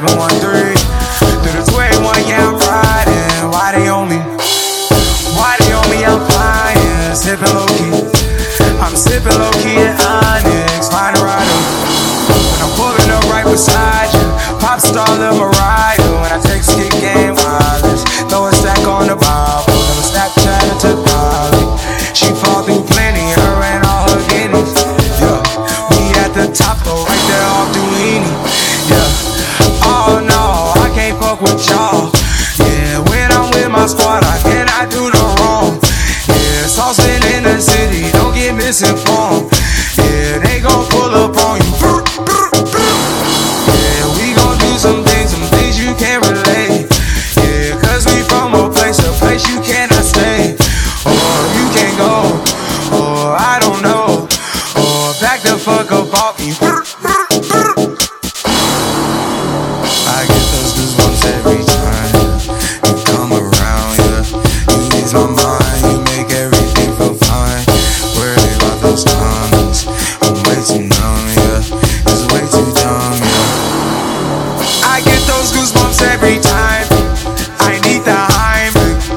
713 through the 281, yeah, I'm riding. Why they on me? Why they on me? I'm flying, sipping low key. I'm sipping low key in Onyx, find rider. When I'm pulling up right beside you, pop star Lil Mariah. Squad, I cannot do no wrong. Yeah, saucing in the city, don't get misinformed. Yeah, they gon' pull up on you. Yeah, we gon' do some things, some things you can't relate. Yeah, cause we from a place, a place you cannot stay. Or you can't go, or I don't know. Or the fuck up off me. Those goosebumps every time. I need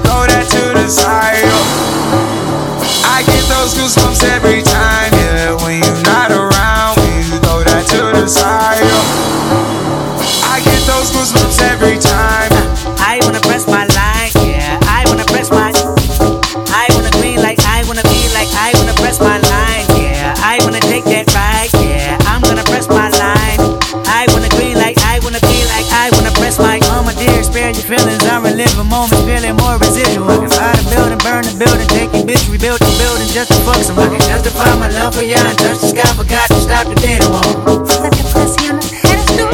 throw that to the side. I get those goosebumps every time, feeling more residual. I can buy the building, burn the building, take your bitch, rebuild the building just to fuck some. I can justify my love for you and touch the sky, forgot to stop the data wall. Put the pussy on the pedestal.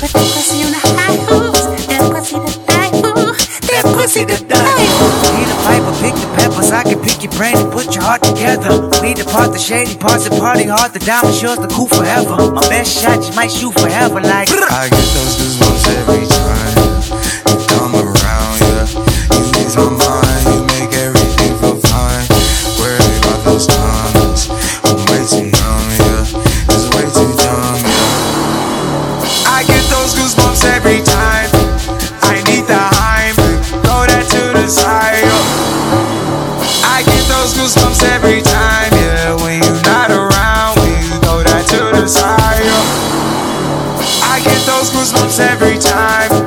Put the pussy on the high hoops. That pussy to die for. That pussy to die for. Need a pipe or pick the peppers. I can pick your brain and put your heart together. We depart the shady parts and party hard. The diamond shows the cool forever. My best shot just might shoot forever. Like I get those goosebumps every time those every time. I need the Heim, throw that to the side. yeah. I get those goosebumps every time, yeah. When you're not around, when you throw that to the side. yeah. I get those goosebumps every time.